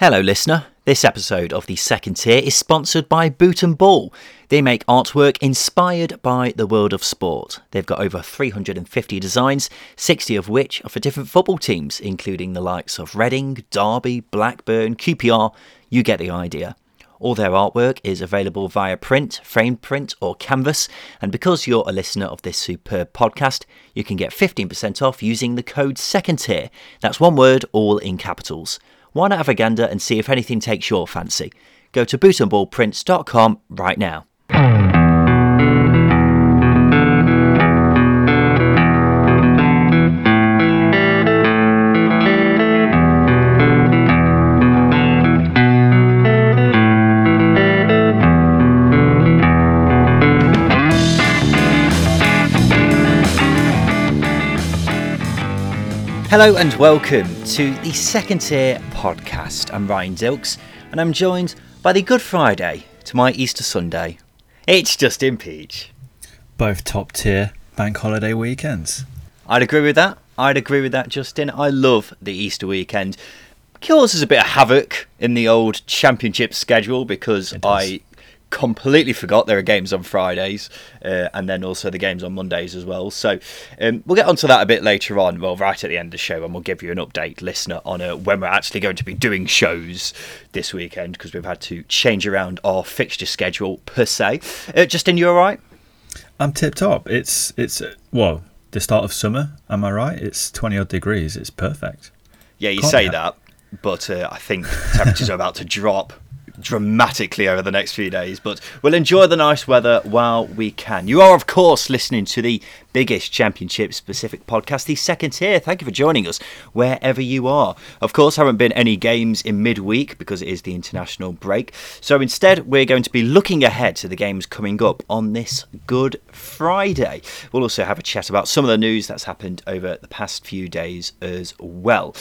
Hello, listener. This episode of the second tier is sponsored by Boot and Ball. They make artwork inspired by the world of sport. They've got over 350 designs, 60 of which are for different football teams, including the likes of Reading, Derby, Blackburn, QPR. You get the idea. All their artwork is available via print, framed print, or canvas. And because you're a listener of this superb podcast, you can get 15% off using the code second tier. That's one word, all in capitals. Why not have a gander and see if anything takes your fancy? Go to bootandballprints.com right now. Hello and welcome to the Second Tier podcast. I'm Ryan Dilks and I'm joined by the Good Friday to my Easter Sunday. It's Justin Peach. Both top tier bank holiday weekends. I'd agree with that. I'd agree with that, Justin. I love the Easter weekend. Causes a bit of havoc in the old championship schedule because I completely forgot there are games on Fridays uh, and then also the games on Mondays as well. So um, we'll get onto that a bit later on, well, right at the end of the show, and we'll give you an update, listener, on uh, when we're actually going to be doing shows this weekend because we've had to change around our fixture schedule per se. Uh, Justin, you all right? I'm tip top. It's it's uh, well the start of summer. Am I right? It's twenty odd degrees. It's perfect. Yeah, you Can't say that, but uh, I think temperatures are about to drop dramatically over the next few days, but we'll enjoy the nice weather while we can. You are, of course, listening to the biggest championship specific podcast, the second tier. Thank you for joining us wherever you are. Of course, haven't been any games in midweek because it is the international break. So instead, we're going to be looking ahead to the games coming up on this Good Friday. We'll also have a chat about some of the news that's happened over the past few days as well.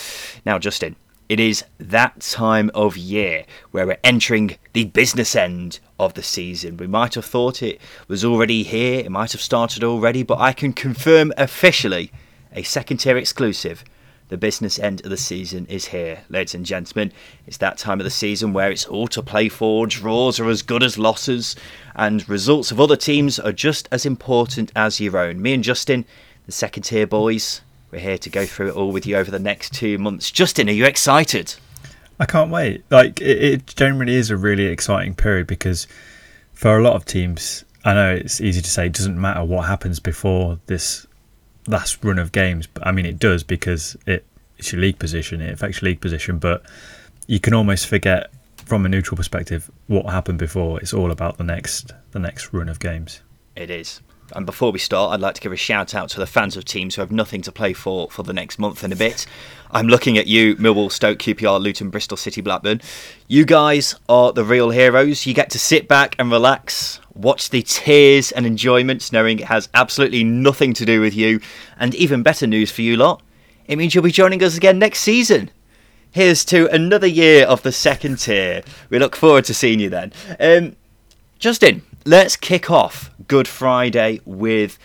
Now, Justin, it is that time of year where we're entering the business end of the season. We might have thought it was already here, it might have started already, but I can confirm officially a second tier exclusive. The business end of the season is here, ladies and gentlemen. It's that time of the season where it's all to play for, draws are as good as losses, and results of other teams are just as important as your own. Me and Justin, the second tier boys, we're here to go through it all with you over the next two months. Justin, are you excited? I can't wait. Like it, it generally is a really exciting period because for a lot of teams, I know it's easy to say it doesn't matter what happens before this last run of games, but I mean it does because it, it's your league position, it affects your league position, but you can almost forget from a neutral perspective what happened before. It's all about the next the next run of games. It is. And before we start, I'd like to give a shout out to the fans of teams who have nothing to play for for the next month and a bit. I'm looking at you, Millwall, Stoke, QPR, Luton, Bristol City, Blackburn. You guys are the real heroes. You get to sit back and relax, watch the tears and enjoyments, knowing it has absolutely nothing to do with you. And even better news for you lot, it means you'll be joining us again next season. Here's to another year of the second tier. We look forward to seeing you then. Um, Justin, let's kick off Good Friday with.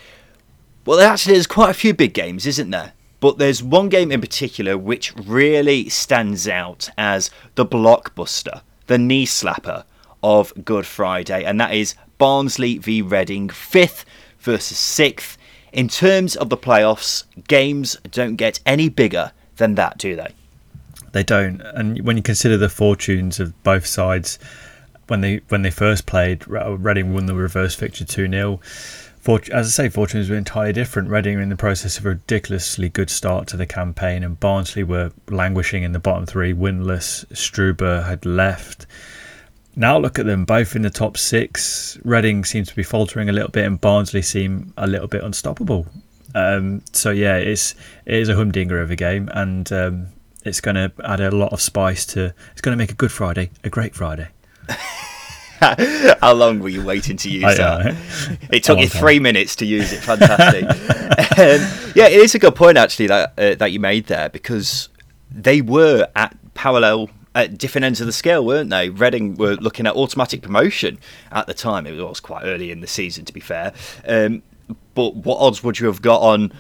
Well, actually, there's quite a few big games, isn't there? But there's one game in particular which really stands out as the blockbuster, the knee slapper of Good Friday, and that is Barnsley v Reading, fifth versus sixth. In terms of the playoffs, games don't get any bigger than that, do they? They don't. And when you consider the fortunes of both sides, when they when they first played, Reading won the reverse fixture two 0 as I say, fortunes were entirely different. Reading were in the process of a ridiculously good start to the campaign, and Barnsley were languishing in the bottom three, winless. Struber had left. Now look at them, both in the top six. Reading seems to be faltering a little bit, and Barnsley seem a little bit unstoppable. Um, so yeah, it's it is a humdinger of a game, and um, it's going to add a lot of spice to. It's going to make a good Friday a great Friday. How long were you waiting to use I, that? it took you three time. minutes to use it. Fantastic. um, yeah, it is a good point actually that uh, that you made there because they were at parallel at different ends of the scale, weren't they? Reading were looking at automatic promotion at the time. It was quite early in the season, to be fair. Um, but what odds would you have got on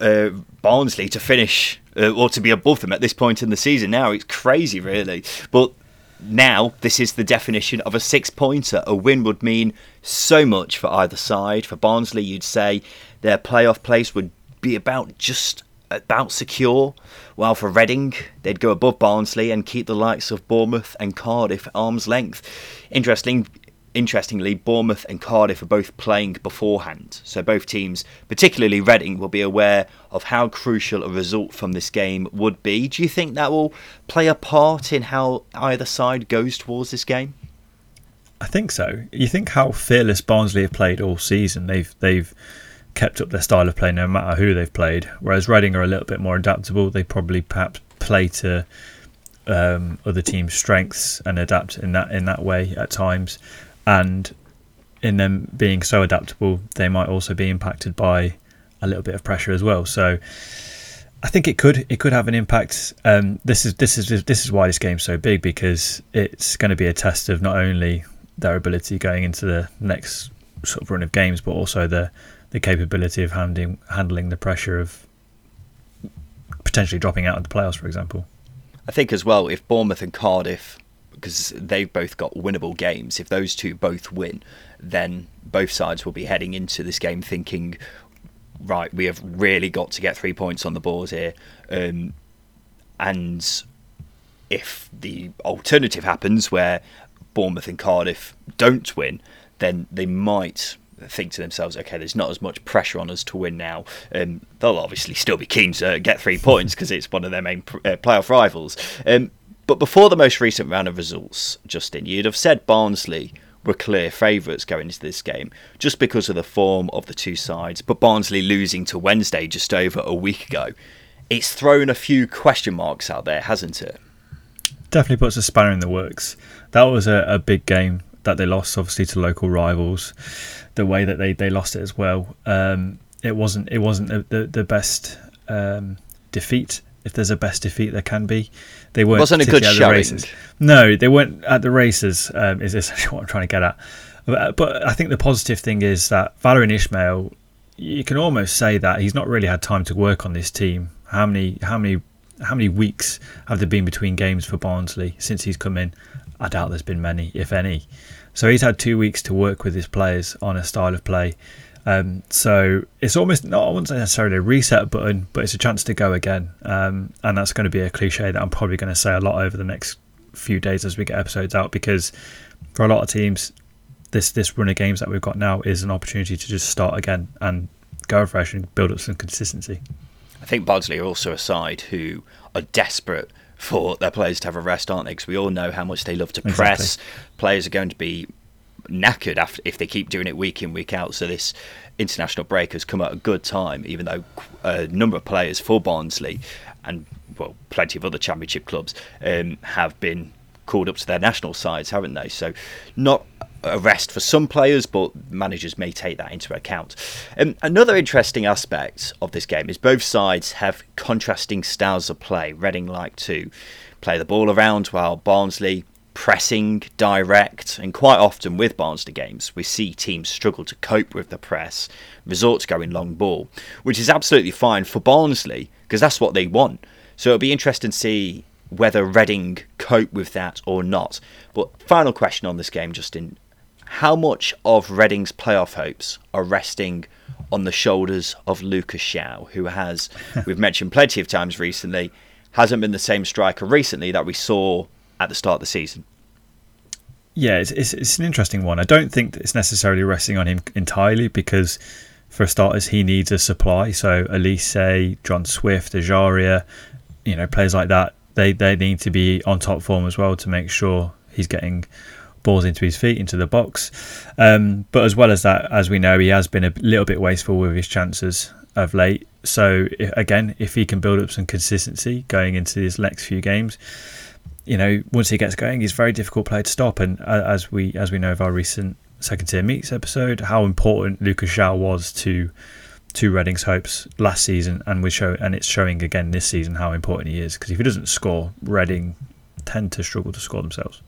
uh, Barnsley to finish uh, or to be above them at this point in the season. Now it's crazy, really. But now this is the definition of a six pointer. A win would mean so much for either side. For Barnsley, you'd say their playoff place would be about just about secure, while for Reading, they'd go above Barnsley and keep the likes of Bournemouth and Cardiff at arm's length. Interesting, interestingly, Bournemouth and Cardiff are both playing beforehand, so both teams, particularly Reading, will be aware of how crucial a result from this game would be. Do you think that will play a part in how either side goes towards this game? I think so. You think how fearless Barnsley have played all season. They've they've kept up their style of play no matter who they've played. Whereas Reading are a little bit more adaptable. They probably perhaps play to um, other teams' strengths and adapt in that in that way at times. And in them being so adaptable, they might also be impacted by a little bit of pressure as well. So I think it could it could have an impact. Um, this is this is this is why this game's so big because it's going to be a test of not only their ability going into the next sort of run of games, but also the the capability of handling handling the pressure of potentially dropping out of the playoffs, for example. I think as well, if Bournemouth and Cardiff, because they've both got winnable games, if those two both win, then both sides will be heading into this game thinking, right, we have really got to get three points on the board here. Um, and if the alternative happens where Bournemouth and Cardiff don't win, then they might think to themselves, okay, there's not as much pressure on us to win now. Um, they'll obviously still be keen to get three points because it's one of their main uh, playoff rivals. Um, but before the most recent round of results, Justin, you'd have said Barnsley were clear favourites going into this game just because of the form of the two sides. But Barnsley losing to Wednesday just over a week ago, it's thrown a few question marks out there, hasn't it? Definitely puts a spanner in the works. That was a, a big game that they lost, obviously, to local rivals the way that they, they lost it as well. Um, it wasn't it wasn't the the, the best um, defeat. If there's a best defeat, there can be. They weren't. Wasn't a good showing. Races. No, they weren't at the races. Um, is essentially what I'm trying to get at. But, but I think the positive thing is that Valérien Ismaël, you can almost say that he's not really had time to work on this team. How many how many how many weeks have there been between games for Barnsley since he's come in? I doubt there's been many, if any. So he's had two weeks to work with his players on a style of play. Um, so it's almost not, I wouldn't say necessarily a reset button, but it's a chance to go again. Um, and that's going to be a cliche that I'm probably going to say a lot over the next few days as we get episodes out because for a lot of teams, this this run of games that we've got now is an opportunity to just start again and go fresh and build up some consistency. I think Barnsley are also a side who are desperate for their players to have a rest, aren't they? Because we all know how much they love to press. Exactly. Players are going to be knackered after, if they keep doing it week in week out. So this international break has come at a good time, even though a number of players for Barnsley and well, plenty of other championship clubs um, have been called up to their national sides, haven't they? So not a rest for some players, but managers may take that into account. Um, another interesting aspect of this game is both sides have contrasting styles of play. Reading like to play the ball around, while Barnsley pressing, direct, and quite often with Barnsley games, we see teams struggle to cope with the press, resort to going long ball, which is absolutely fine for Barnsley because that's what they want. So it'll be interesting to see whether Reading cope with that or not. But final question on this game, Justin how much of Reading's playoff hopes are resting on the shoulders of Lucas João, who has, we've mentioned plenty of times recently, hasn't been the same striker recently that we saw at the start of the season? Yeah, it's, it's, it's an interesting one. I don't think it's necessarily resting on him entirely because, for starters, he needs a supply. So Olise, John Swift, Ejaria, you know, players like that, they, they need to be on top form as well to make sure he's getting balls into his feet, into the box. Um, but as well as that, as we know, he has been a little bit wasteful with his chances of late. So if, again, if he can build up some consistency going into these next few games, you know, once he gets going, he's a very difficult player to stop. And as we as we know of our recent second tier meets episode, how important Lucas João was to to Reading's hopes last season, and we show and it's showing again this season how important he is. Because if he doesn't score, Reading tend to struggle to score themselves.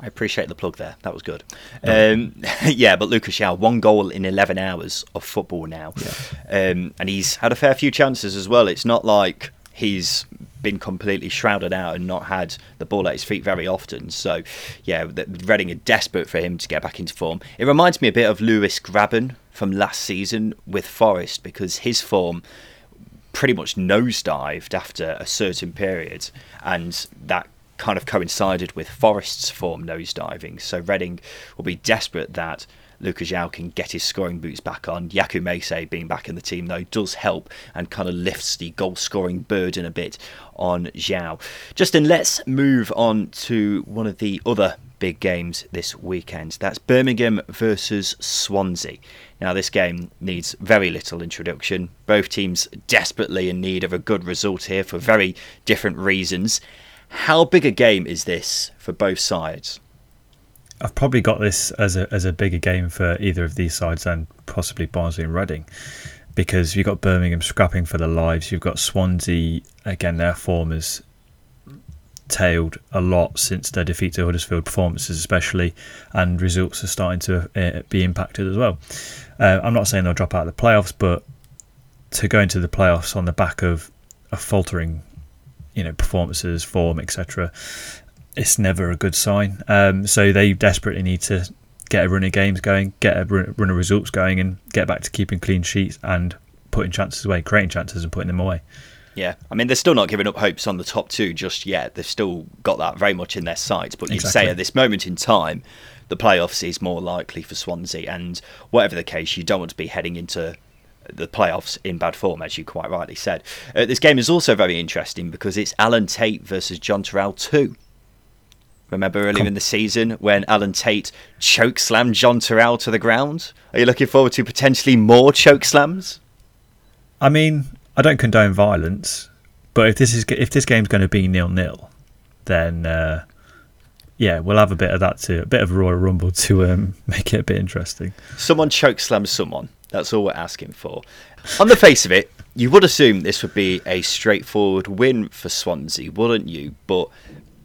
I appreciate the plug there. That was good. Um, yeah, but Lucas João, one goal in 11 hours of football now. Yeah. Um, and he's had a fair few chances as well. It's not like he's been completely shrouded out and not had the ball at his feet very often. So, yeah, Reading are desperate for him to get back into form. It reminds me a bit of Lewis Grabban from last season with Forest because his form pretty much nosedived after a certain period, and that kind of coincided with Forest's form nosediving. So Reading will be desperate that Lucas João can get his scoring boots back on. Yaku Mensah being back in the team though does help and kind of lifts the goal scoring burden a bit on João. Justin, let's move on to one of the other big games this weekend. That's Birmingham versus Swansea. Now, this game needs very little introduction. Both teams desperately in need of a good result here for very different reasons. How big a game is this for both sides? I've probably got this as a as a bigger game for either of these sides than possibly Barnsley and Reading, because you've got Birmingham scrapping for their lives. You've got Swansea again. Their form has tailed a lot since their defeat to Huddersfield performances, especially, and results are starting to uh, be impacted as well. Uh, I'm not saying they'll drop out of the playoffs, but to go into the playoffs on the back of a faltering, you know, performances, form, etc., it's never a good sign. Um, so they desperately need to get a run of games going, get a run of results going, and get back to keeping clean sheets and putting chances away, creating chances and putting them away. Yeah, I mean, they're still not giving up hopes on the top two just yet. They've still got that very much in their sights. But exactly. you'd say at this moment in time, the playoffs is more likely for Swansea. And whatever the case, you don't want to be heading into the playoffs in bad form, as you quite rightly said. Uh, this game is also very interesting because it's Alan Tate versus Jon Toral 2. Remember earlier Com- in the season when Alan Tate choke slammed Jon Toral to the ground? Are you looking forward to potentially more choke slams? I mean, I don't condone violence, but if this is if this game's going to be nil nil, then uh, yeah, we'll have a bit of that too, a bit of Royal Rumble to um, make it a bit interesting. Someone choke slams someone. That's all we're asking for. On the face of it, you would assume this would be a straightforward win for Swansea, wouldn't you? But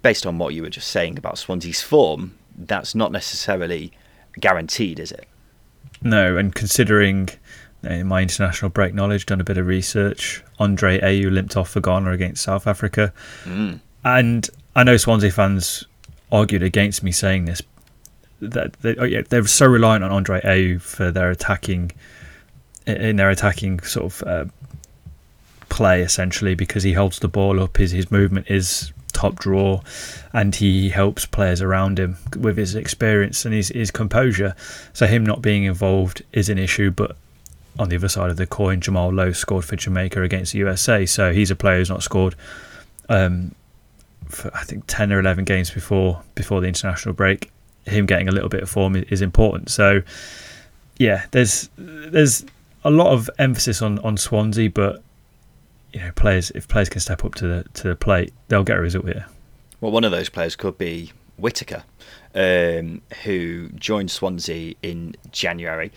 based on what you were just saying about Swansea's form, that's not necessarily guaranteed, is it? No, and considering in my international break knowledge, done a bit of research. Andre Ayew limped off for Ghana against South Africa. Mm. And I know Swansea fans argued against me saying this. That they, oh yeah, they're so reliant on Andre Ayew for their attacking, in their attacking sort of uh, play essentially because he holds the ball up. His his movement is top draw, and he helps players around him with his experience and his his composure. So him not being involved is an issue, but on the other side of the coin, Jamal Lowe scored for Jamaica against the USA, so he's a player who's not scored. Um, for I think ten or eleven games before before the international break. Him getting a little bit of form is important. So, yeah, there's there's a lot of emphasis on, on Swansea, but you know, players if players can step up to the to the plate, they'll get a result here. Well, one of those players could be Whittaker, um, who joined Swansea in January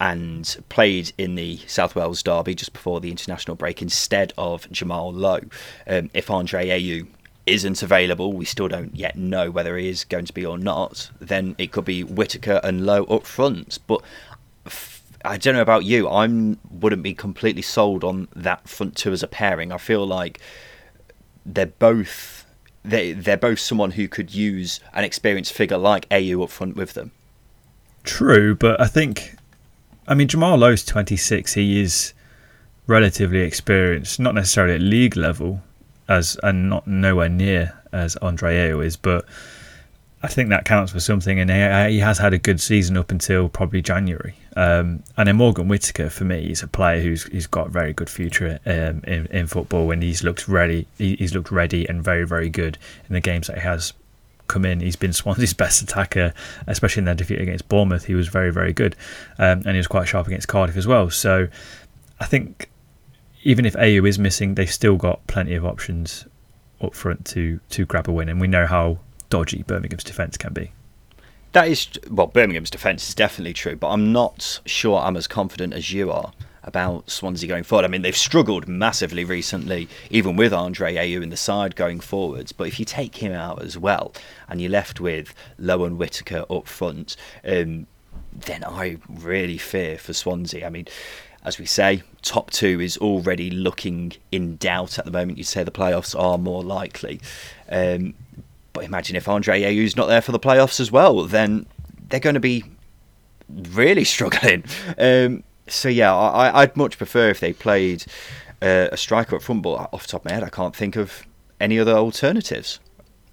and played in the South Wales Derby just before the international break instead of Jamal Lowe. Um, if Andre Ayew isn't available, we still don't yet know whether he is going to be or not, then it could be Whittaker and Lowe up front. But I don't know about you, I wouldn't be completely sold on that front two as a pairing. I feel like they're both they they're both someone who could use an experienced figure like Ayew up front with them. True, but I think, I mean, Jamal Lowe's 26. He is relatively experienced, not necessarily at league level, as and not nowhere near as Andre is, but I think that counts for something, and he, has had a good season up until probably January. Um, and then Morgan Whittaker, for me, is a player who's he's got a very good future um, in, in football, when he's looked ready. He, he's looked ready and very very good in the games that he has come in. He's been Swansea's best attacker, especially in their defeat against Bournemouth. He was very very good, um, and he was quite sharp against Cardiff as well. So I think even if Ayew is missing, they've still got plenty of options up front to to grab a win, and we know how dodgy Birmingham's defence can be. That is, well, Birmingham's defence is definitely true, but I'm not sure I'm as confident as you are about Swansea going forward. I mean, they've struggled massively recently, even with Andre Ayew in the side going forwards. But if you take him out as well, and you're left with Lowe and Whittaker up front, um, then I really fear for Swansea. I mean, as we say, top two is already looking in doubt at the moment. You'd say the playoffs are more likely. Um, but imagine if Andre Ayew's not there for the playoffs as well, then they're going to be really struggling. Um, so yeah, I, would much prefer if they played uh, a striker up front. But off the top of my head, I can't think of any other alternatives.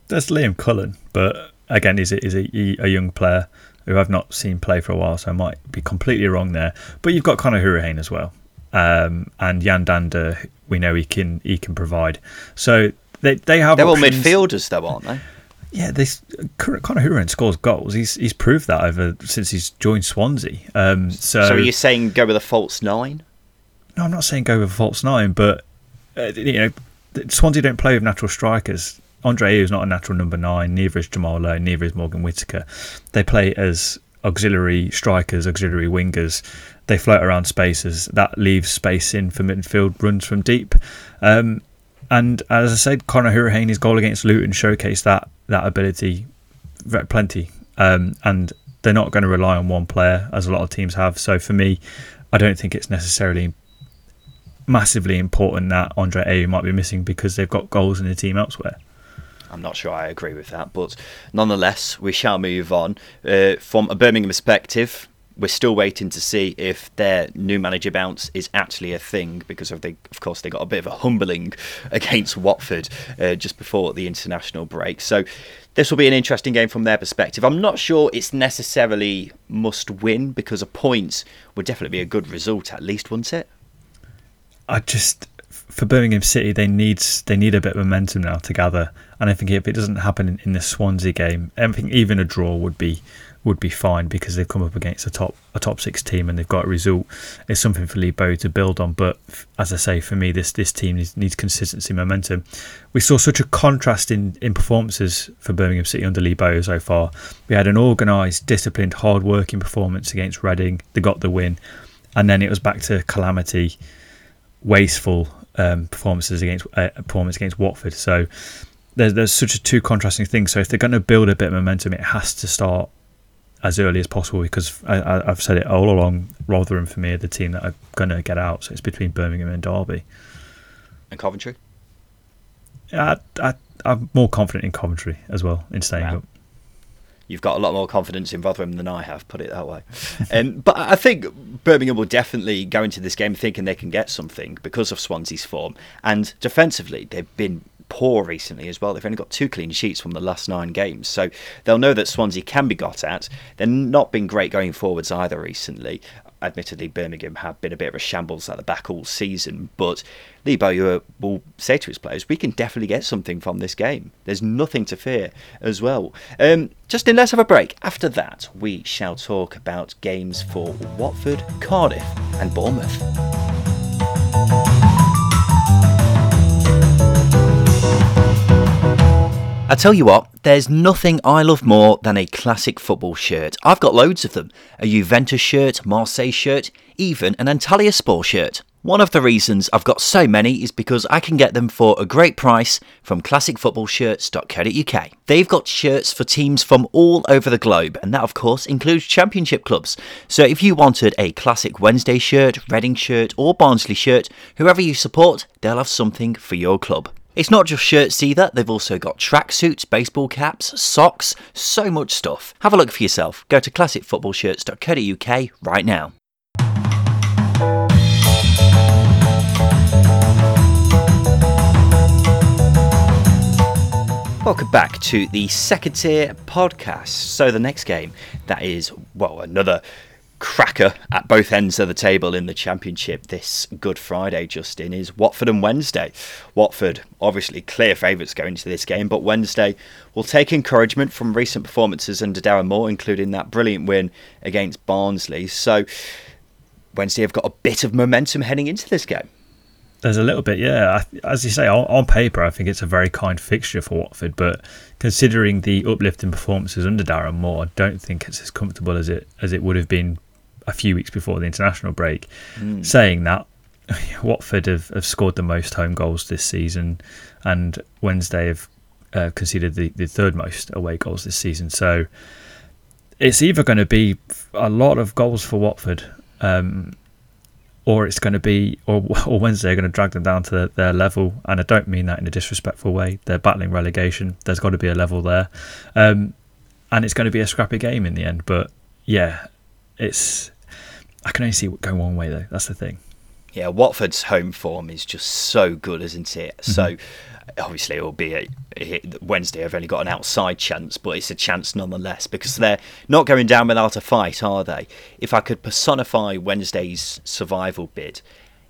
There's Liam Cullen, but again, is is a, a young player who I've not seen play for a while, so I might be completely wrong there. But you've got Conor Hourihane as well, um, and Yan Dhanda. We know he can he can provide. So they they have. They're options. all midfielders, though, aren't they? Yeah, this Conor Hourihane scores goals. He's he's proved that over since he's joined Swansea. Um, so, so are you saying go with a false nine? No, I'm not saying go with a false nine, but uh, you know, Swansea don't play with natural strikers. Andre is not a natural number nine. Neither is Jamal Lowe. Neither is Morgan Whittaker. They play as auxiliary strikers, auxiliary wingers. They float around spaces. That leaves space in for midfield runs from deep. Um, and as I said, Conor Hourihane's goal against Luton showcased that that ability plenty. Um, and they're not going to rely on one player as a lot of teams have. So for me, I don't think it's necessarily massively important that Andre Ayew might be missing because they've got goals in the team elsewhere. I'm not sure I agree with that, but nonetheless, we shall move on. Uh, from a Birmingham perspective, we're still waiting to see if their new manager bounce is actually a thing because of, they, of course they got a bit of a humbling against Watford uh, just before the international break. So this will be an interesting game from their perspective. I'm not sure it's necessarily must win because a point would definitely be a good result at least, wouldn't it? I just for Birmingham City they need they need a bit of momentum now to gather, and I think if it doesn't happen in, in the Swansea game, I think even a draw would be would be fine because they've come up against a top a top six team and they've got a result. It's something for Lee Bowyer to build on. But as I say, for me, this this team needs, needs consistency, momentum. We saw such a contrast in, in performances for Birmingham City under Lee Bowyer so far. We had an organised, disciplined, hard-working performance against Reading. They got the win, and then it was back to calamity, wasteful um, performances against uh, performance against Watford. So there's there's such a two contrasting things. So if they're going to build a bit of momentum, it has to start as early as possible because I, have said it all along. Rotherham for me are the team that are going to get out. So it's between Birmingham and Derby. And Coventry. I, I, I'm more confident in Coventry as well in staying wow. up. You've got a lot more confidence in Rotherham than I have, put it that way. um, but I think Birmingham will definitely go into this game thinking they can get something because of Swansea's form. And defensively, they've been poor recently as well. They've only got two clean sheets from the last nine games, so they'll know that Swansea can be got at. They're not been great going forwards either recently. Admittedly, Birmingham have been a bit of a shambles at the back all season, but Lee Bowyer will say to his players, "We can definitely get something from this game. There's nothing to fear as well." Um, Justin, let's have a break. After that, we shall talk about games for Watford, Cardiff, and Bournemouth. I tell you what, there's nothing I love more than a classic football shirt. I've got loads of them a Juventus shirt, Marseille shirt, even an Antalyaspor shirt. One of the reasons I've got so many is because I can get them for a great price from classicfootballshirts.co.uk. They've got shirts for teams from all over the globe, and that, of course, includes championship clubs. So if you wanted a classic Wednesday shirt, Reading shirt, or Barnsley shirt, whoever you support, they'll have something for your club. It's not just shirts either, they've also got tracksuits, baseball caps, socks, so much stuff. Have a look for yourself. Go to classicfootballshirts.co.uk right now. Welcome back to the second tier podcast. So, the next game, that is, well, another cracker at both ends of the table in the championship this Good Friday, Justin, is Watford and Wednesday. Watford, obviously clear favourites going into this game, but Wednesday will take encouragement from recent performances under Darren Moore, including that brilliant win against Barnsley. So Wednesday have got a bit of momentum heading into this game. There's a little bit, yeah. As you say, on, on paper, I think it's a very kind fixture for Watford, but considering the uplifting performances under Darren Moore, I don't think it's as comfortable as it as it would have been a few weeks before the international break, mm. saying that Watford have, have scored the most home goals this season, and Wednesday have uh, conceded the, the third most away goals this season. So it's either going to be a lot of goals for Watford, um, or it's going to be, or, or Wednesday are going to drag them down to their, their, level. And I don't mean that in a disrespectful way. They're battling relegation. There's got to be a level there, um, and it's going to be a scrappy game in the end. But yeah, it's I can only see it going one way though. That's the thing. Yeah, Watford's home form is just so good, isn't it? Mm-hmm. So obviously it will be a, Wednesday. I've only got an outside chance, but it's a chance nonetheless because they're not going down without a fight, are they? If I could personify Wednesday's survival bid,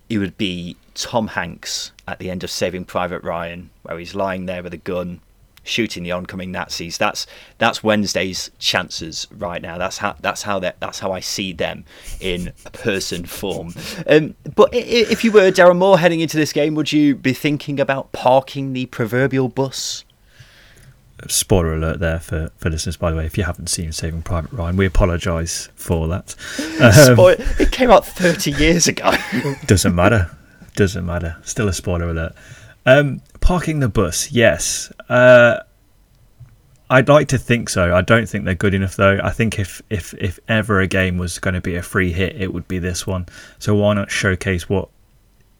it would be Tom Hanks at the end of Saving Private Ryan, where he's lying there with a gun, shooting the oncoming Nazis. That's that's Wednesday's chances right now. That's how that's how that's how I see them in person form. Um, but if you were Darren Moore heading into this game, would you be thinking about parking the proverbial bus? Spoiler alert there for, for listeners, by the way, if you haven't seen Saving Private Ryan, we apologise for that. Um, it came out 30 years ago. doesn't matter. Doesn't matter. Still a spoiler alert. Um, parking the bus, yes. Uh, I'd like to think so. I don't think they're good enough though. I think if if if ever a game was going to be a free hit, it would be this one. So why not showcase what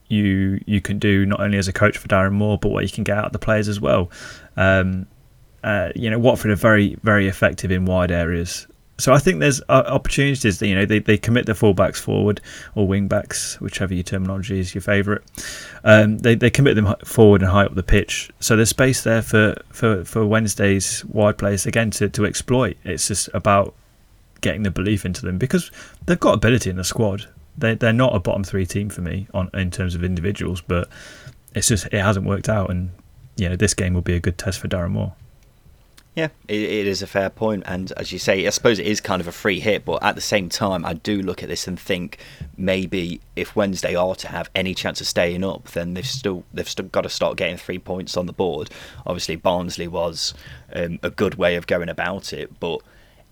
you you can do not only as a coach for Darren Moore, but what you can get out of the players as well. Um, uh, you know, Watford are very very effective in wide areas so I think there's uh, opportunities. That, you know, they, they commit their fullbacks forward or wing backs, whichever your terminology is your favourite. Um, they they commit them forward and high up the pitch. So there's space there for, for, for Wednesday's wide players again to, to exploit. It's just about getting the belief into them because they've got ability in the squad. They they're not a bottom three team for me on in terms of individuals, but it's just it hasn't worked out. And you know, this game will be a good test for Darren Moore. Yeah, it, it is a fair point, and as you say, I suppose it is kind of a free hit. But at the same time, I do look at this and think maybe if Wednesday are to have any chance of staying up, then they've still they've still got to start getting three points on the board. Obviously, Barnsley was um, a good way of going about it, but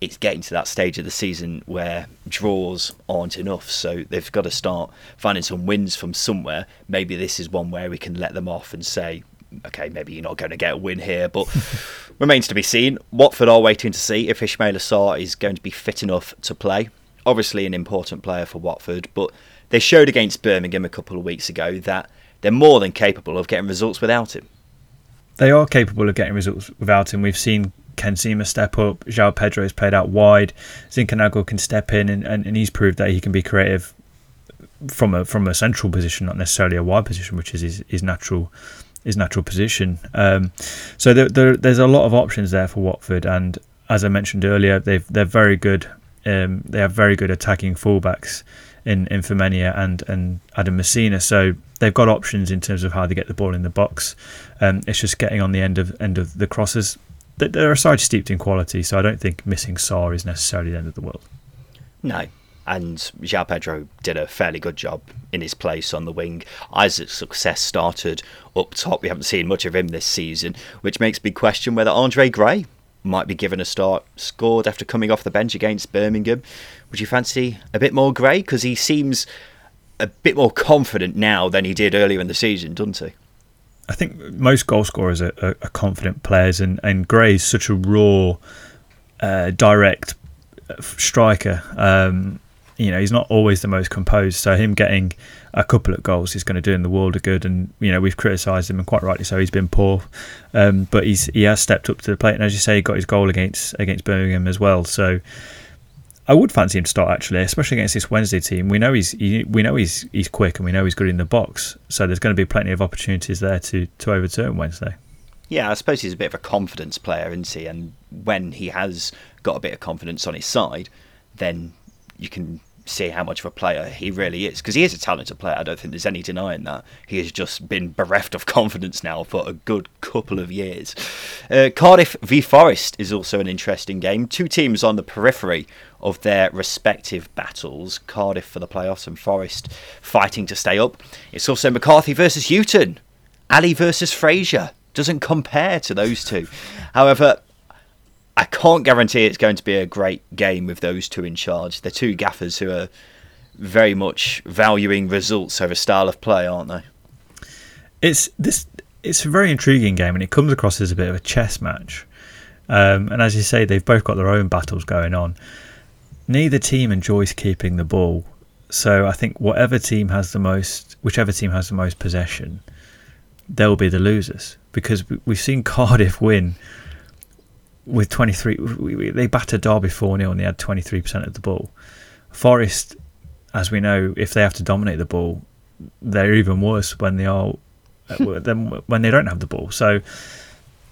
it's getting to that stage of the season where draws aren't enough. So they've got to start finding some wins from somewhere. Maybe this is one where we can let them off and say, okay, maybe you're not going to get a win here, but remains to be seen. Watford are waiting to see if Ismaila Sarr is going to be fit enough to play. Obviously, an important player for Watford, but they showed against Birmingham a couple of weeks ago that they're more than capable of getting results without him. They are capable of getting results without him. We've seen Ken Sema step up. João Pedro has played out wide. Zinchenko can step in, and, and, and he's proved that he can be creative from a from a central position, not necessarily a wide position, which is his, his natural his natural position. Um, so there, there, there's a lot of options there for Watford, and as I mentioned earlier, they've they're very good. Um, they have very good attacking fullbacks in in Femenia and and Adam Masina. So they've got options in terms of how they get the ball in the box. Um, it's just getting on the end of end of the crosses. They're a side steeped in quality, so I don't think missing Sarr is necessarily the end of the world. No, and João Pedro did a fairly good job in his place on the wing. Isaac Success started up top. We haven't seen much of him this season, which makes me question whether Andre Gray might be given a start. Scored after coming off the bench against Birmingham. Would you fancy a bit more Gray? Because he seems a bit more confident now than he did earlier in the season, doesn't he? I think most goal scorers are, are, are confident players, and, and Gray's such a raw, uh, direct uh, striker. Um, you know he's not always the most composed. So him getting a couple of goals is going to do him the world of good. And you know we've criticised him and quite rightly so. He's been poor, um, but he's he has stepped up to the plate. And as you say, he got his goal against against Birmingham as well. So. I would fancy him to start actually, especially against this Wednesday team. We know he's he, we know he's he's quick and we know he's good in the box. So there's going to be plenty of opportunities there to to overturn Wednesday. Yeah, I suppose he's a bit of a confidence player, isn't he? And when he has got a bit of confidence on his side, then you can see how much of a player he really is because he is a talented player. I don't think there's any denying that. He has just been bereft of confidence now for a good couple of years. Uh, Cardiff v Forest is also an interesting game. Two teams on the periphery of their respective battles. Cardiff for the playoffs and Forest fighting to stay up. It's also McCarthy versus Hughton. Ali versus Fraser doesn't compare to those two. However, I can't guarantee it's going to be a great game with those two in charge. They're two gaffers who are very much valuing results over style of play, aren't they? It's this. It's a very intriguing game, and it comes across as a bit of a chess match. Um, and as you say, they've both got their own battles going on. Neither team enjoys keeping the ball, So I think whatever team has the most, whichever team has the most possession, they'll be the losers because we- we've seen Cardiff win with 23. we- we- They battered Derby 4 0 and they had 23% of the ball. Forest, as we know, if they have to dominate the ball, they're even worse when they are uh, than when they don't have the ball. So,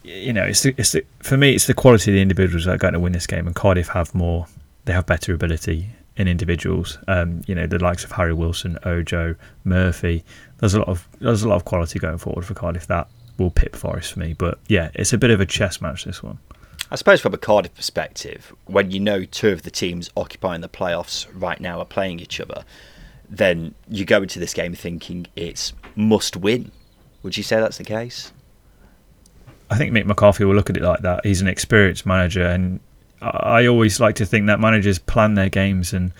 you know, it's the, it's the, for me, it's the quality of the individuals that are going to win this game, and Cardiff have more, they have better ability in individuals. Um, you know, the likes of Harry Wilson, Ojo, Murphy. There's a lot of there's a lot of quality going forward for Cardiff that will pip Forest for me. But yeah, it's a bit of a chess match this one. I suppose from a Cardiff perspective, when you know two of the teams occupying the playoffs right now are playing each other, then you go into this game thinking it's must win. Would you say that's the case? I think Mick McCarthy will look at it like that. He's an experienced manager, and I always like to think that managers plan their games and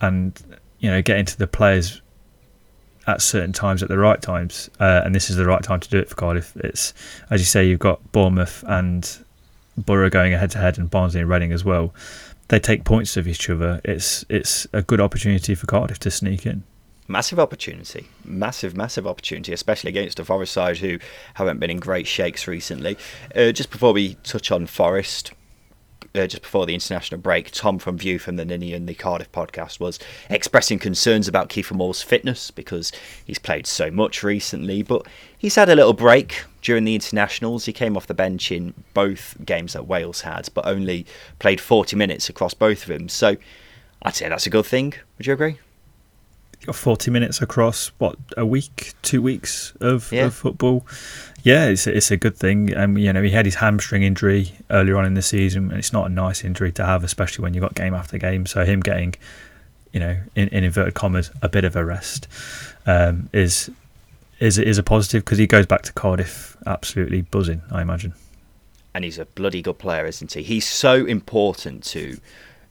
and you know get into the players at certain times at the right times, uh, and this is the right time to do it for Cardiff. It's as you say, you've got Bournemouth and Borough going head to head, and Barnsley and Reading as well. They take points of each other. It's it's a good opportunity for Cardiff to sneak in. Massive opportunity, massive, massive opportunity, especially against a Forest side who haven't been in great shakes recently. Uh, just before we touch on Forest, uh, just before the international break, Tom from View from the Ninian and the Cardiff podcast was expressing concerns about Kiefer Moore's fitness because he's played so much recently, but he's had a little break during the internationals. He came off the bench in both games that Wales had, but only played 40 minutes across both of them. So I'd say that's a good thing. Would you agree? 40 minutes across what a week two weeks of, Yeah. of football yeah it's, it's a good thing um, you know he had his hamstring injury earlier on in the season and it's not a nice injury to have especially when you've got game after game so him getting you know in, in inverted commas a bit of a rest um, is is is a positive because he goes back to Cardiff absolutely buzzing I imagine and he's a bloody good player, isn't he? He's so important to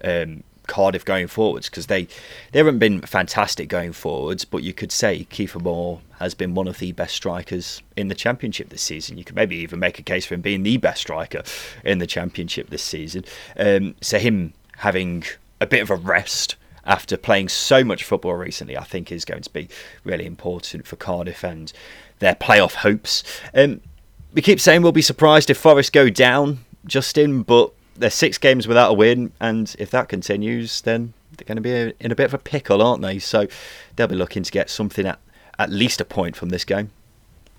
um, Cardiff going forwards because they they haven't been fantastic going forwards, but you could say Kiefer Moore has been one of the best strikers in the championship this season. You could maybe even make a case for him being the best striker in the championship this season. Um, so him having a bit of a rest after playing so much football recently, I think is going to be really important for Cardiff and their playoff hopes. Um, we keep saying we'll be surprised if Forest go down, Justin, but they're six games without a win, and if that continues, then they're going to be in a bit of a pickle, aren't they? So they'll be looking to get something at at least a point from this game.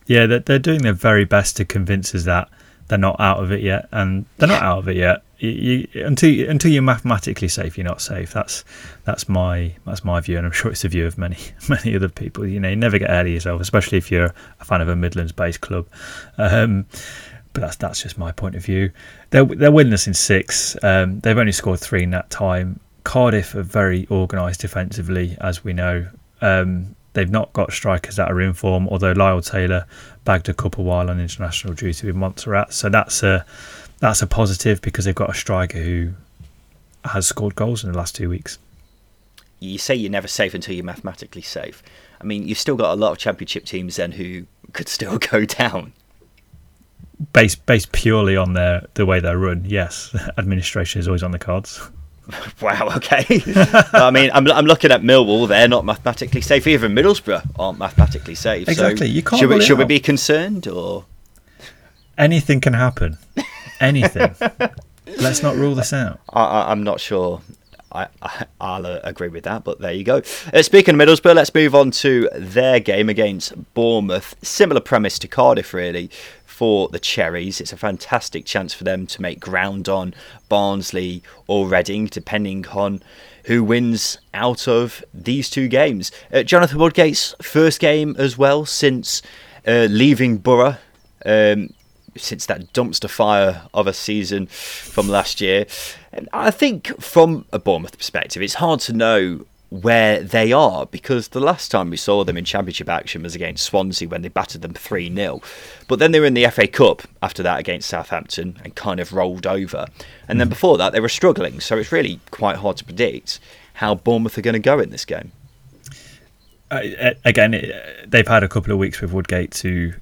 yeah they're, they're doing their very best to convince us that they're not out of it yet and they're not out of it yet you, you, until until you're mathematically safe you're not safe that's that's my that's my view and I'm sure it's the view of many many other people you know you never get ahead of yourself especially if you're a fan of a Midlands based club um, but that's that's just my point of view they're, they're winless in six um, they've only scored three in that time Cardiff are very organised defensively as we know um, they've not got strikers that are in form although Lyle Taylor bagged a couple while on international duty with Montserrat so that's a that's a positive because they've got a striker who has scored goals in the last two weeks. You say you're never safe until you're mathematically safe. I mean, you've still got a lot of championship teams then who could still go down. Based based purely on their the way they're run, yes, administration is always on the cards. Wow, okay. I mean, I'm, I'm looking at Millwall. They're not mathematically safe. Even Middlesbrough aren't mathematically safe. Exactly, So you can't should, we, should we be concerned or? Anything can happen. Anything. Let's not rule this out. I, I, I'm not sure. I, I, I'll uh, agree with that, but there you go. Uh, speaking of Middlesbrough, let's move on to their game against Bournemouth. Similar premise to Cardiff, really, for the Cherries. It's a fantastic chance for them to make ground on Barnsley or Reading, depending on who wins out of these two games. Uh, Jonathan Woodgate's first game as well since uh, leaving Borough. Um, since that dumpster fire of a season from last year. And I think from a Bournemouth perspective, it's hard to know where they are because the last time we saw them in championship action was against Swansea when they battered them 3 0. But then they were in the FA Cup after that against Southampton and kind of rolled over. And then before that, they were struggling. So it's really quite hard to predict how Bournemouth are going to go in this game. Uh, again, they've had a couple of weeks with Woodgate to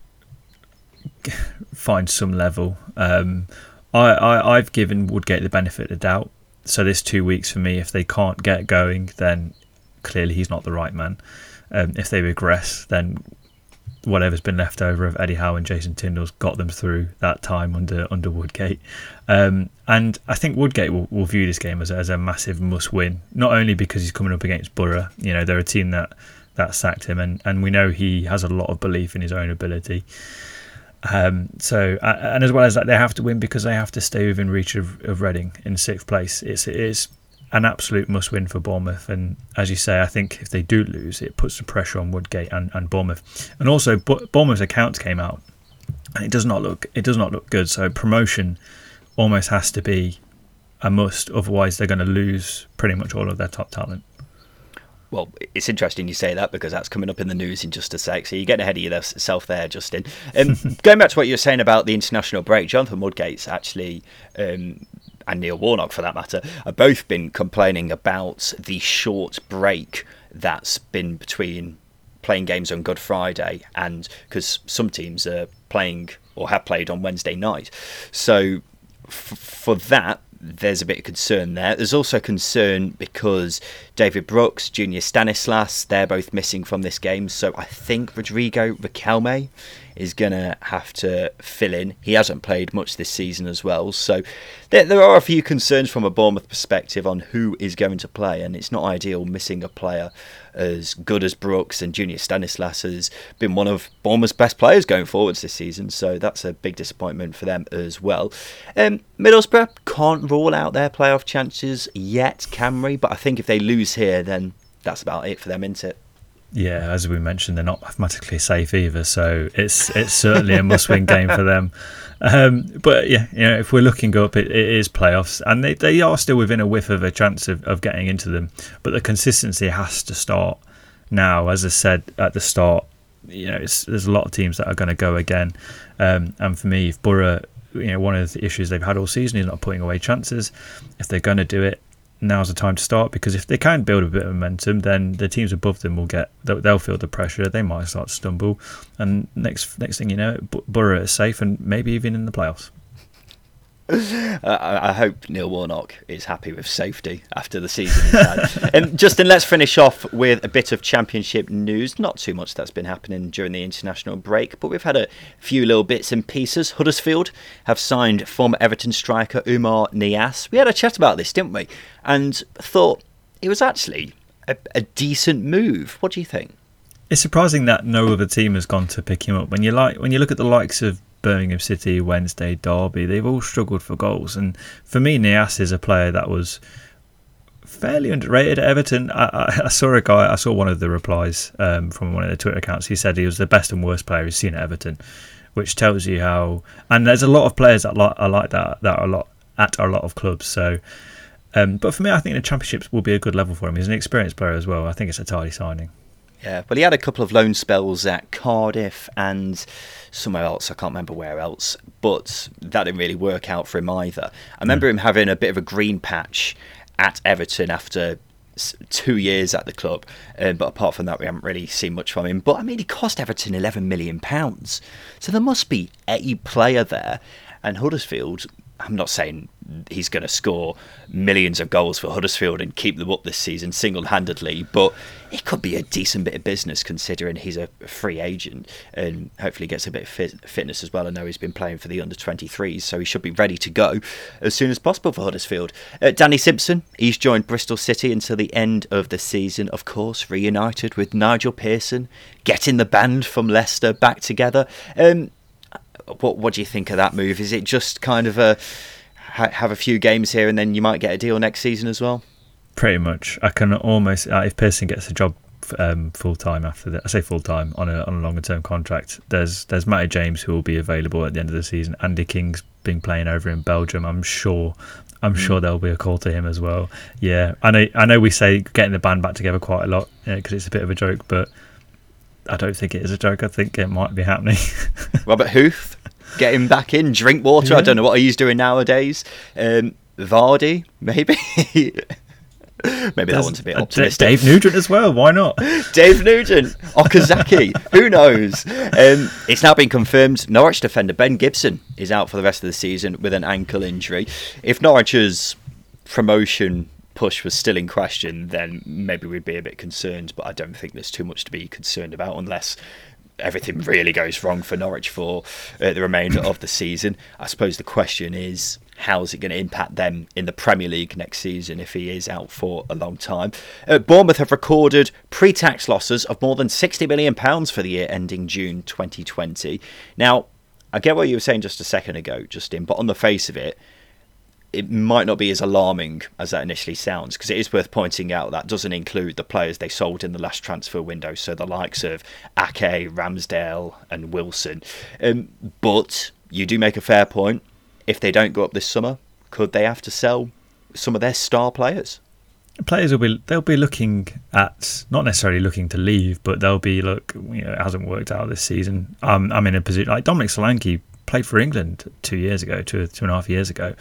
find some level. Um, I, I I've given Woodgate the benefit of the doubt. So this two weeks for me, if they can't get going, then clearly he's not the right man. Um, if they regress, then whatever's been left over of Eddie Howe and Jason Tindall's got them through that time under under Woodgate. Um, and I think Woodgate will, will view this game as, as a massive must win, not only because he's coming up against Borough. You know, they're a team that that sacked him, and, and we know he has a lot of belief in his own ability. Um, so, and as well as that, they have to win because they have to stay within reach of, of Reading in sixth place. It's it is an absolute must win for Bournemouth. And as you say, I think if they do lose, it puts the pressure on Woodgate and, and Bournemouth. And also, Bournemouth's accounts came out, and it does not look it does not look good. So promotion almost has to be a must. Otherwise, they're going to lose pretty much all of their top talent. Well, it's interesting you say that because that's coming up in the news in just a sec. So you're getting ahead of yourself there, Justin. Um, going back to what you were saying about the international break, Jonathan Woodgate's actually. Um, and Neil Warnock, for that matter, have both been complaining about the short break that's been between playing games on Good Friday and because some teams are playing or have played on Wednesday night. So f- for that, there's a bit of concern there. There's also concern because David Brooks, Junior Stanislas, they're both missing from this game. So I think Rodrigo Riquelme is going to have to fill in. He hasn't played much this season as well. So there, there are a few concerns from a Bournemouth perspective on who is going to play. And it's not ideal missing a player as good as Brooks and Junior Stanislas has been one of Bournemouth's best players going forwards this season. So that's a big disappointment for them as well. Um, Middlesbrough can't rule out their playoff chances yet, Camry. But I think if they lose here, then that's about it for them, isn't it? Yeah, as we mentioned, they're not mathematically safe either, so it's it's certainly a must-win game for them. Um, but yeah, you know, if we're looking up, it, it is playoffs, and they, they are still within a whiff of a chance of, of getting into them. But the consistency has to start now. As I said at the start, you know, there's a lot of teams that are going to go again, um, and for me, if Borough, you know, one of the issues they've had all season is not putting away chances. If they're going to do it, now's the time to start because if they can build a bit of momentum, then the teams above them will get they'll feel the pressure. They might start to stumble, and next next thing you know, Borough is safe and maybe even in the playoffs. I hope Neil Warnock is happy with safety after the season he's had. and Justin, let's finish off with a bit of championship news. Not too much that's been happening during the international break, but we've had a few little bits and pieces. Huddersfield have signed former Everton striker Oumar Niasse. We had a chat about this, didn't we? And thought it was actually a, a decent move. What do you think? It's surprising that no other team has gone to pick him up. When you like, when you look at the likes of Birmingham City, Wednesday, Derby, they've all struggled for goals. And for me, Niasse is a player that was fairly underrated at Everton. I, I, saw a guy, I saw one of the replies um, from one of the Twitter accounts. He said he was the best and worst player he's seen at Everton, which tells you how. And there's a lot of players that like, are like that that are a lot at a lot of clubs. So, um, but for me, I think the Championships will be a good level for him. He's an experienced player as well. I think it's a tidy signing. Yeah, well, he had a couple of loan spells at Cardiff and somewhere else. I can't remember where else, but that didn't really work out for him either. I remember mm. him having a bit of a green patch at Everton after two years at the club, uh, but apart from that, we haven't really seen much from him. But I mean, he cost Everton eleven million pounds, so there must be a player there. And Huddersfield I'm not saying he's going to score millions of goals for Huddersfield and keep them up this season single handedly, but it could be a decent bit of business considering he's a free agent and hopefully gets a bit of fit, fitness as well. I know he's been playing for the under 23s, so he should be ready to go as soon as possible for Huddersfield. Uh, Danny Simpson, he's joined Bristol City until the end of the season, of course, reunited with Nigel Pearson, getting the band from Leicester back together. Um, what what do you think of that move? Is it just kind of a ha- have a few games here and then you might get a deal next season as well? Pretty much. I can almost uh, if Pearson gets a job um, full time after that. I say full time on a on a longer term contract. There's there's Matty James who will be available at the end of the season. Andy King's been playing over in Belgium. I'm sure. I'm mm. sure there'll be a call to him as well. Yeah, I know. I know we say getting the band back together quite a lot because you it's a bit of a joke, but I don't think it is a joke. I think it might be happening. Robert Huth, get him back in. Drinkwater. Yeah. I don't know what he's doing nowadays. Um, Vardy, maybe. Maybe that one's a bit optimistic. Dave Nugent as well. Why not? Dave Nugent, Okazaki. who knows? Um, it's now been confirmed. Norwich defender Ben Gibson is out for the rest of the season with an ankle injury. If Norwich's promotion push was still in question, then maybe we'd be a bit concerned. But I don't think there's too much to be concerned about unless everything really goes wrong for Norwich for uh, the remainder of the season. I suppose the question is how's it going to impact them in the Premier League next season if he is out for a long time? Uh, Bournemouth have recorded pre tax losses of more than £60 million for the year ending June 2020. Now, I get what you were saying just a second ago, Justin, but on the face of it, it might not be as alarming as that initially sounds because it is worth pointing out that doesn't include the players they sold in the last transfer window, so the likes of Ake, Ramsdale, and Wilson. Um, but you do make a fair point. If they don't go up this summer, could they have to sell some of their star players? Players will be they'll be looking at not necessarily looking to leave, but they'll be look. You know, it hasn't worked out this season. Um, I'm in a position like Dominic Solanke played for England two years ago, two two and a half years ago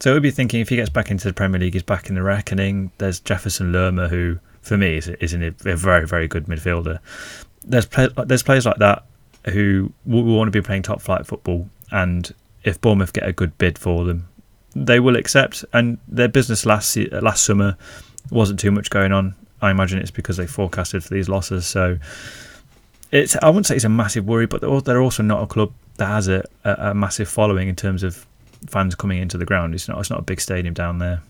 so we'd be thinking if he gets back into the Premier League, he's back in the reckoning. There's Jefferson Lerma, who for me is, is a very very good midfielder. There's play, there's players like that who will want to be playing top flight football, and if Bournemouth get a good bid for them, they will accept. And their business last uh, last summer wasn't too much going on. I imagine it's because they forecasted for these losses. So it's I wouldn't say it's a massive worry, but they're also not a club that has a, a, a massive following in terms of fans coming into the ground. It's not it's not a big stadium down there,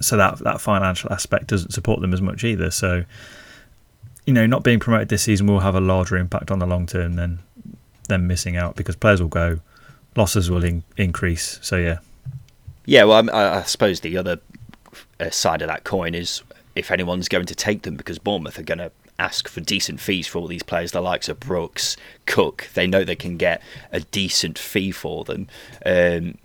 so that that financial aspect doesn't support them as much either. So, you know, not being promoted this season will have a larger impact on the long term than them missing out because players will go, losses will in, increase. So yeah, yeah. Well, I, I suppose the other uh, side of that coin is if anyone's going to take them because Bournemouth are going to ask for decent fees for all these players, the likes of Brooks, Cook. They know they can get a decent fee for them. Um,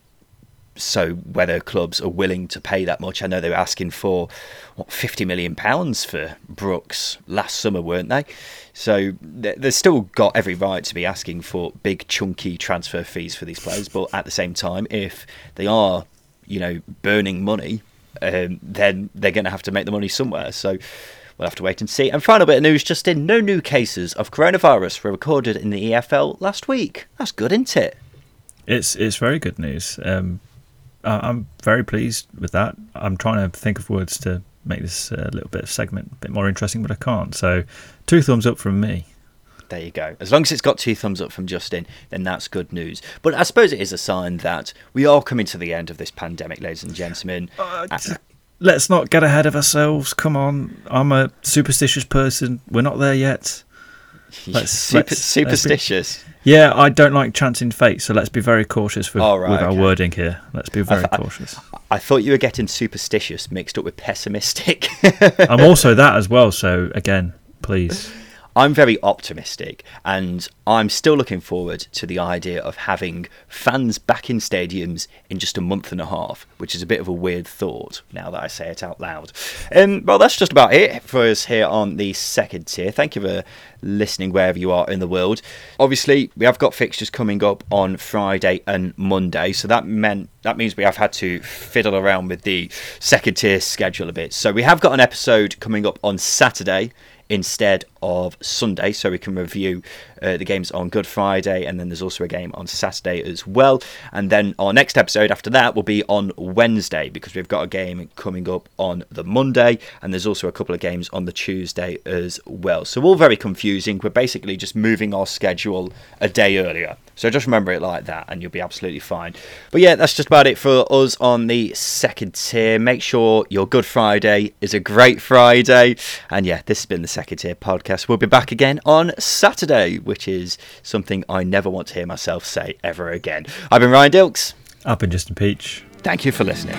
so whether clubs are willing to pay that much, I know they were asking for what fifty million pounds for Brooks last summer, weren't they? So they've still got every right to be asking for big chunky transfer fees for these players. But at the same time, if they are, you know, burning money, um, then they're going to have to make the money somewhere. So We'll have to wait and see. And final bit of news just in no new cases of coronavirus were recorded in the EFL last week. That's good, isn't it? It's it's very good news. Um, I'm very pleased with that. I'm trying to think of words to make this a little bit of segment a bit more interesting, but I can't. So, two thumbs up from me. There you go. As long as it's got two thumbs up from Justin, then that's good news. But I suppose it is a sign that we are coming to the end of this pandemic, ladies and gentlemen. Uh, let's not get ahead of ourselves. Come on, I'm a superstitious person. We're not there yet. Let's, Super, let's superstitious. Let's be, yeah, I don't like chanting fate, so let's be very cautious with, right, with okay. our wording here. Let's be very I, cautious. I, I, thought you were getting superstitious mixed up with pessimistic. I'm also that as well. So again, please. I'm very optimistic and I'm still looking forward to the idea of having fans back in stadiums in just a month and a half, which is a bit of a weird thought now that I say it out loud. Um, well, that's just about it for us here on the second tier. Thank you for listening wherever you are in the world. Obviously, we have got fixtures coming up on Friday and Monday, so that meant that means we have had to fiddle around with the second tier schedule a bit. So we have got an episode coming up on Saturday instead of Sunday, so we can review uh, the games on Good Friday, and then there's also a game on Saturday as well. And then our next episode after that will be on Wednesday because we've got a game coming up on the Monday, and there's also a couple of games on the Tuesday as well. So all very confusing. We're basically just moving our schedule a day earlier. So just remember it like that, and you'll be absolutely fine. But yeah, that's just about it for us on the second tier. Make sure your Good Friday is a great Friday, and yeah, this has been the second tier podcast. We'll be back again on Saturday which is something I never want to hear myself say ever again. I've been Ryan Dilks. I've been Justin Peach. Thank you for listening.